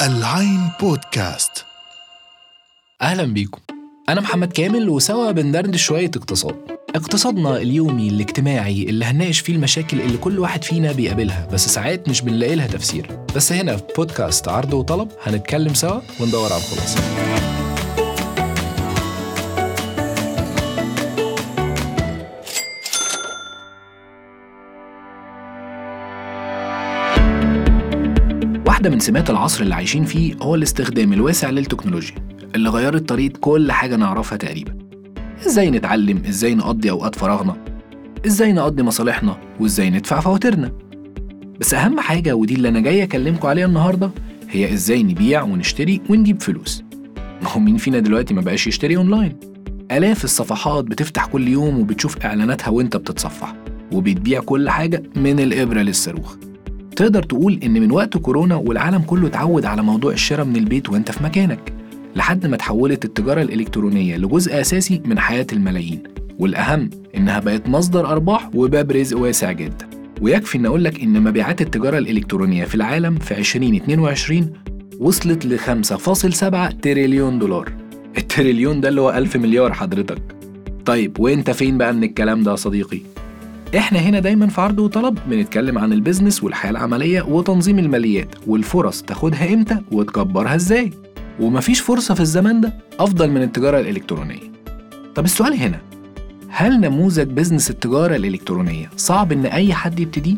العين بودكاست. أهلا بيكم. أنا محمد كامل وسوا بندردش شوية اقتصاد. اقتصادنا اليومي الاجتماعي اللي هنناقش فيه المشاكل اللي كل واحد فينا بيقابلها بس ساعات مش بنلاقي لها تفسير. بس هنا في بودكاست عرض وطلب هنتكلم سوا وندور على الخلاصة. واحدة من سمات العصر اللي عايشين فيه هو الاستخدام الواسع للتكنولوجيا اللي غيرت طريقة كل حاجة نعرفها تقريبا. إزاي نتعلم؟ إزاي نقضي أوقات فراغنا؟ إزاي نقضي مصالحنا؟ وإزاي ندفع فواتيرنا؟ بس أهم حاجة ودي اللي أنا جاي اكلمكم عليها النهاردة هي إزاي نبيع ونشتري ونجيب فلوس. ما هو مين فينا دلوقتي ما بقاش يشتري أونلاين؟ آلاف الصفحات بتفتح كل يوم وبتشوف إعلاناتها وأنت بتتصفح وبتبيع كل حاجة من الإبرة للصاروخ. تقدر تقول إن من وقت كورونا والعالم كله اتعود على موضوع الشراء من البيت وأنت في مكانك لحد ما تحولت التجارة الإلكترونية لجزء أساسي من حياة الملايين والأهم إنها بقت مصدر أرباح وباب رزق واسع جدا. ويكفي إن أقول لك إن مبيعات التجارة الإلكترونية في العالم في 2022 وصلت ل 5.7 تريليون دولار. التريليون ده اللي هو 1000 مليار حضرتك. طيب وأنت فين بقى من الكلام ده يا صديقي؟ إحنا هنا دايما في عرض وطلب بنتكلم عن ال business والحياة العملية وتنظيم الماليات والفرص تاخدها إمتى وتكبرها إزاي. ومفيش فرصة في الزمان ده أفضل من التجارة الإلكترونية. طب السؤال هنا هل نموذج business التجارة الإلكترونية صعب إن أي حد يبتديه؟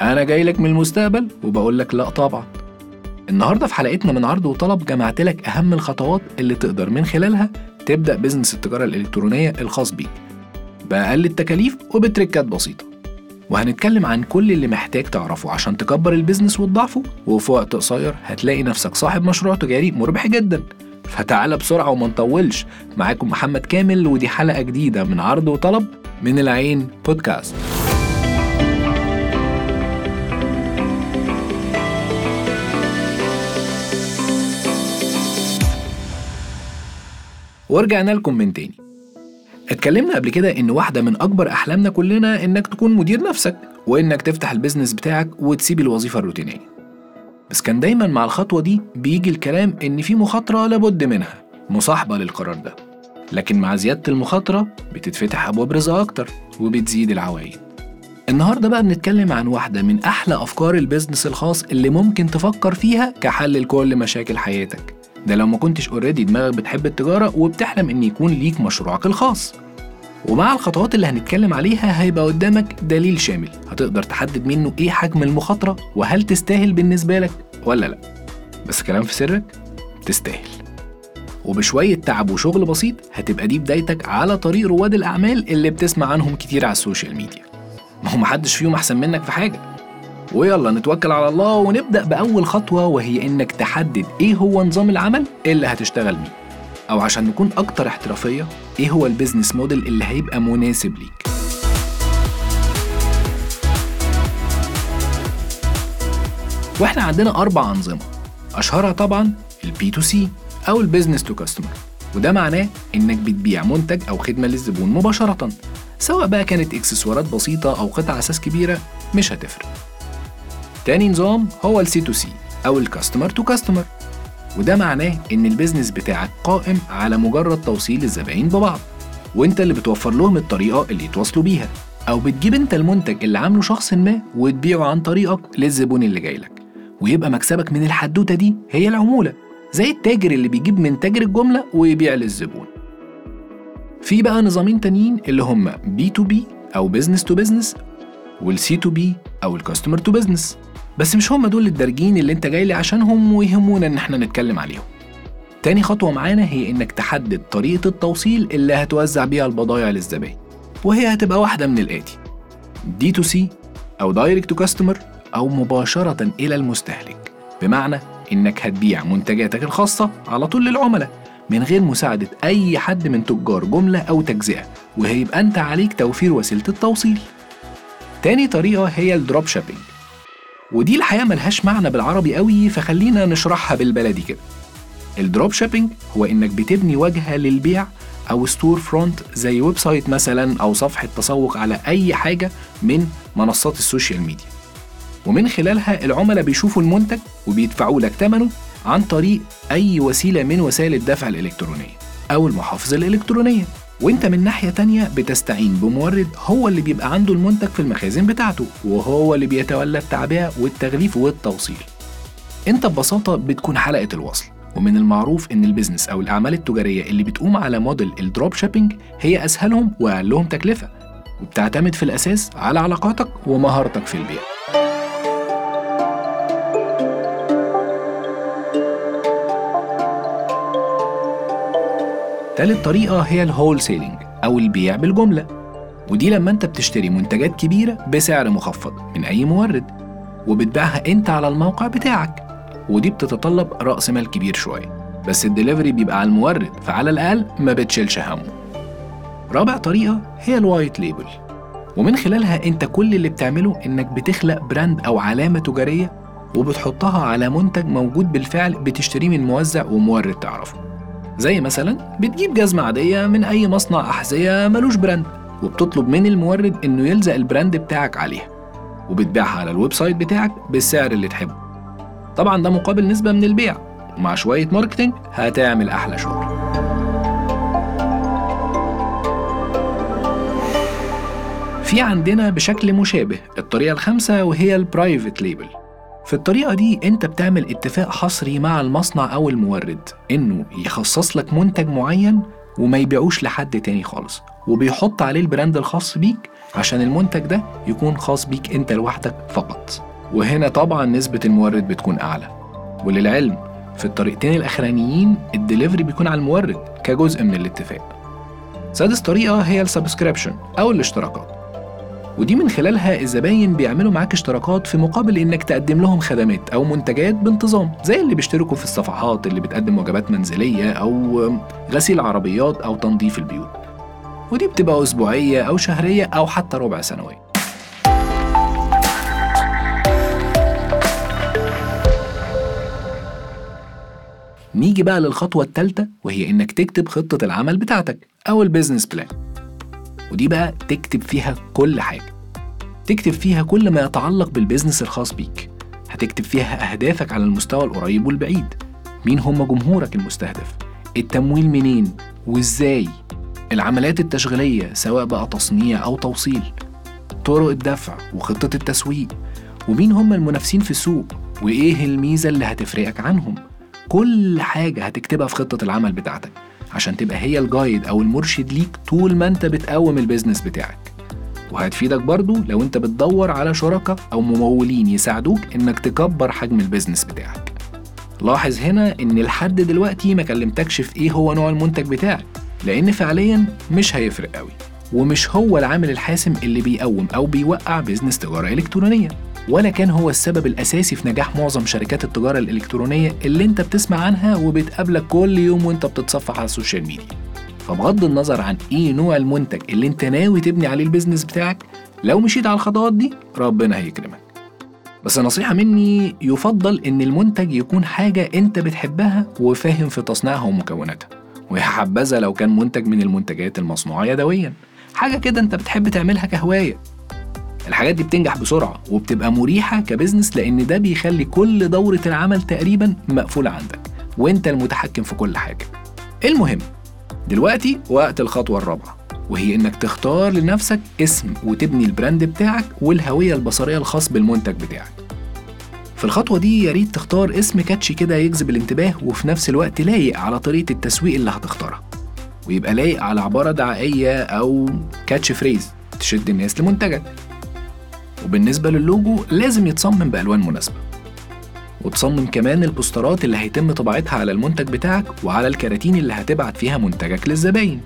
أنا جاي لك من المستقبل وبقول لك لأ طبعا. النهارده في حلقتنا من عرض وطلب جمعت لك أهم الخطوات اللي تقدر من خلالها تبدأ business التجارة الإلكترونية الخاص بيك. بأقل التكاليف وبتركات بسيطة. وهنتكلم عن كل اللي محتاج تعرفه عشان تكبر ال business وتضاعفه وفي وقت قصير هتلاقي نفسك صاحب مشروع تجاري مربح جدا. فتعالى بسرعة وما نطولش. معاكم محمد كامل ودي حلقة جديدة من عرض وطلب من العين بودكاست. ورجعنا لكم من تاني. اتكلمنا قبل كده إن واحدة من أكبر أحلامنا كلنا إنك تكون مدير نفسك وإنك تفتح ال business بتاعك وتسيب الوظيفة الروتينية. بس كان دايما مع الخطوة دي بيجي الكلام إن في مخاطرة لابد منها مصاحبة للقرار ده. لكن مع زيادة المخاطرة بتتفتح أبواب رزق أكتر وبتزيد العوائد النهارده بقى بنتكلم عن واحدة من أحلى أفكار ال business الخاص اللي ممكن تفكر فيها كحل لكل مشاكل حياتك. ده لو ما كنتش already دماغك بتحب التجارة وبتحلم إن يكون ليك مشروعك الخاص. ومع الخطوات اللي هنتكلم عليها هيبقى قدامك دليل شامل. هتقدر تحدد منه إيه حجم المخاطرة وهل تستاهل بالنسبة لك ولا لأ. بس كلام في سرك تستاهل. وبشوية تعب وشغل بسيط هتبقى دي بدايتك على طريق رواد الأعمال اللي بتسمع عنهم كتير على ال social media. ما هو محدش فيهم أحسن منك في حاجة. ويلا نتوكل على الله ونبدأ بأول خطوة وهي إنك تحدد إيه هو نظام العمل اللي هتشتغل بيه. أو عشان نكون أكتر احترافية إيه هو ال business model اللي هيبقى مناسب ليك؟ وإحنا عندنا أربع أنظمة أشهرها طبعا ال B to C أو ال business to customer. وده معناه إنك بتبيع منتج أو خدمة للزبون مباشرة سواء بقى كانت إكسسوارات بسيطة أو قطع أساس كبيرة مش هتفرق. تاني نظام هو السي تو سي أو ال customer to customer وده معناه إن ال business بتاعك قائم على مجرد توصيل الزباين ببعض وإنت اللي بتوفر لهم الطريقة اللي يتواصلوا بيها أو بتجيب إنت المنتج اللي عامله شخص ما وتبيعه عن طريقك للزبون اللي جاي لك. ويبقى مكسبك من الحدوتة دي هي العمولة زي التاجر اللي بيجيب من تاجر الجملة ويبيع للزبون. في بقى نظامين تانيين اللي هم B to B أو business to business وال C to B أو ال customer to business بس مش هم دول الدارجين اللي انت جاي لي عشانهم ويهمونا ان إحنا نتكلم عليهم. تاني خطوة معانا هي انك تحدد طريقة التوصيل اللي هتوزع بيها البضائع للزبائن وهي هتبقى واحدة من الآتي D to C أو direct to customer أو مباشرة إلى المستهلك. بمعنى إنك هتبيع منتجاتك الخاصة على طول للعملاء من غير مساعدة أي حد من تجار جملة أو تجزئة وهيبقى أنت عليك توفير وسيلة التوصيل. تاني طريقة هي ال drop shipping ودي الحقيقة ملهاش معنى بالعربي قوي فخلينا نشرحها بالبلدي كده. ال drop shipping هو إنك بتبني واجهة للبيع أو store front زي website مثلا أو صفحة تسوق على أي حاجة من منصات ال social media. ومن خلالها العملاء بيشوفوا المنتج وبيدفعوا لك ثمنه عن طريق أي وسيلة من وسائل الدفع الإلكترونية أو المحافظ الإلكترونية. وانت من ناحية تانية بتستعين بمورد هو اللي بيبقى عنده المنتج في المخازن بتاعته وهو اللي بيتولى التعبئة والتغليف والتوصيل. انت ببساطة بتكون حلقة الوصل ومن المعروف إن ال business أو الأعمال التجارية اللي بتقوم على model ال drop shipping هي أسهلهم وأقلهم تكلفة وبتعتمد في الأساس على علاقاتك ومهارتك في البيع. تالت طريقة هي ال wholeselling أو البيع بالجملة ودي لما أنت بتشتري منتجات كبيرة بسعر مخفض من أي مورد وبتبيعها أنت على الموقع بتاعك ودي بتتطلب رأس مال كبير شوية بس الدليفري بيبقى على المورد فعلى الأقل ما بتشيلش همه. رابع طريقة هي ال white label ومن خلالها أنت كل اللي بتعمله إنك بتخلق brand أو علامة تجارية وبتحطها على منتج موجود بالفعل بتشتريه من موزع ومورد تعرفه. زي مثلا بتجيب جزمة عادية من أي مصنع أحذية ملوش brand وبتطلب من المورد إنه يلزق ال brand بتاعك عليها وبتبيعها على ال website بتاعك بالسعر اللي تحبه. طبعا ده مقابل نسبة من البيع. ومع شوية marketing هتعمل أحلى شغل. في عندنا بشكل مشابه الطريقة الخامسة وهي ال private label في الطريقة دي انت بتعمل اتفاق حصري مع المصنع أو المورد انه يخصص لك منتج معين وما يبيعوش لحد تاني خالص وبيحط عليه ال brand الخاص بيك عشان المنتج ده يكون خاص بيك انت لوحدك فقط. وهنا طبعا نسبة المورد بتكون أعلى. وللعلم في الطريقتين الأخرانيين الدليفري بيكون على المورد كجزء من الاتفاق. سادس طريقة هي ال subscription أو الاشتراكات. ودي من خلالها الزباين بيعملوا معاك اشتراكات في مقابل إنك تقدم لهم خدمات أو منتجات بانتظام زي اللي بيشتركوا في الصفحات اللي بتقدم وجبات منزلية أو غسيل عربيات أو تنظيف البيوت. ودي بتبقى أسبوعية أو شهرية أو حتى ربع سنوية. نيجي بقى للخطوة الثالثة وهي إنك تكتب خطة العمل بتاعتك أو ال business plan ودي بقى تكتب فيها كل حاجة. تكتب فيها كل ما يتعلق بال business الخاص بيك. هتكتب فيها أهدافك على المستوى القريب والبعيد. مين هم جمهورك المستهدف؟ التمويل منين؟ وإزاي؟ العمليات التشغيلية سواء بقى تصنيع أو توصيل. طرق الدفع وخطة التسويق. ومين هم المنافسين في السوق؟ وإيه الميزة اللي هتفرقك عنهم؟ كل حاجة هتكتبها في خطة العمل بتاعتك. عشان تبقى هي ال guide أو المرشد ليك طول ما أنت بتقوم ال business بتاعك. وهتفيدك برضو لو أنت بتدور على شركاء أو ممولين يساعدوك إنك تكبر حجم ال business بتاعك. لاحظ هنا إن لحد دلوقتي ما كلمتكش في إيه هو نوع المنتج بتاعك لأن فعليا مش هيفرق قوي ومش هو العامل الحاسم اللي بيقوم أو بيوقع business تجارة إلكترونية. ولا كان هو السبب الأساسي في نجاح معظم شركات التجارة الإلكترونية اللي أنت بتسمع عنها وبتقابلك كل يوم وأنت بتتصفح على ال social media. فبغض النظر عن إيه نوع المنتج اللي أنت ناوي تبني عليه ال business بتاعك لو مشيت على الخطوات دي ربنا هيكرمك. بس نصيحة مني يفضل إن المنتج يكون حاجة أنت بتحبها وفاهم في تصنيعها ومكوناتها. ويا حبذا لو كان منتج من المنتجات المصنوعة يدويا. حاجة كده أنت بتحب تعملها كهواية. الحاجات دي بتنجح بسرعة وبتبقى مريحة ك business لأن ده بيخلي كل دورة العمل تقريبا مقفولة عندك وأنت المتحكم في كل حاجة. المهم دلوقتي وقت الخطوة الرابعة وهي إنك تختار لنفسك اسم وتبني ال brand بتاعك والهوية البصرية الخاص بالمنتج بتاعك. في الخطوة دي يا ريت تختار اسم catchy كده يجذب الانتباه وفي نفس الوقت لايق على طريقة التسويق اللي هتختارها. ويبقى لايق على عبارة دعائية أو catch phrase تشد الناس لمنتجك. وبالنسبة للوجو لازم يتصمم بألوان مناسبة. وتصمم كمان البوسترات اللي هيتم طباعتها على المنتج بتاعك وعلى الكراتين اللي هتبعت فيها منتجك للزباين.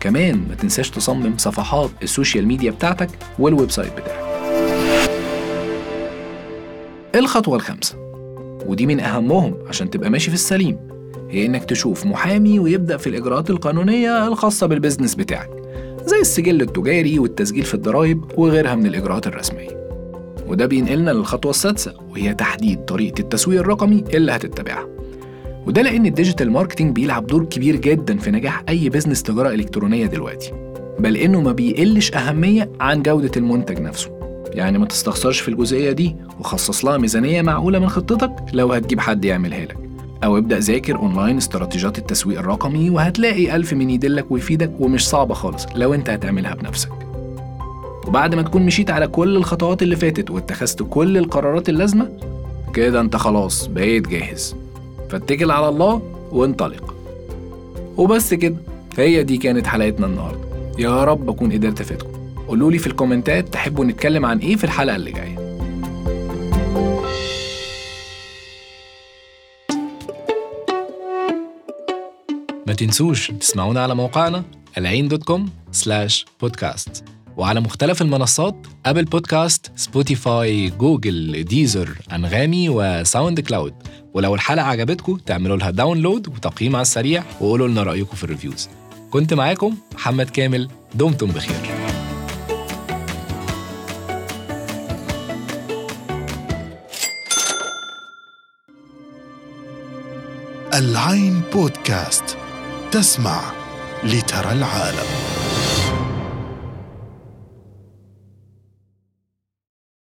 كمان ما تنساش تصمم صفحات ال social media بتاعتك وال website بتاعك. الخطوة الخامسة ودي من أهمهم عشان تبقى ماشي في السليم هي إنك تشوف محامي ويبدأ في الإجراءات القانونية الخاصة بال business بتاعك. زي السجل التجاري والتسجيل في الضرائب وغيرها من الإجراءات الرسمية. وده بينقلنا للخطوة السادسة وهي تحديد طريقة التسويق الرقمي اللي هتتبعها. وده لأن ال digital marketing بيلعب دور كبير جدا في نجاح أي business تجارة إلكترونية دلوقتي. بل إنه ما بيقلش أهمية عن جودة المنتج نفسه. يعني ما تستخسرش في الجزئية دي وخصص لها ميزانية معقولة من خطتك لو هتجيب حد يعملها لك. أو ابدأ ذاكر أونلاين استراتيجيات التسويق الرقمي وهتلاقي ألف من يدلك ويفيدك ومش صعبة خالص لو أنت هتعملها بنفسك. وبعد ما تكون مشيت على كل الخطوات اللي فاتت واتخذت كل القرارات اللازمة كده أنت خلاص بقيت جاهز. فاتكل على الله وانطلق. وبس كده هي دي كانت حلقتنا النهارده. يا رب أكون قدرت أفيدكم. قولوا لي في الكومنتات تحبوا نتكلم عن إيه في الحلقة اللي جاية. ما تنسوش تسمعونا على موقعنا العين dot com slash podcast وعلى مختلف المنصات Apple Podcast Spotify Google Deezer أنغامي و SoundCloud ولو الحلقة عجبتكم تعملوا لها download وتقييم على السريع وقولوا لنا رأيكم في ال reviews كنت معاكم محمد كامل. دمتم بخير. العين بودكاست. تسمع لترى العالم.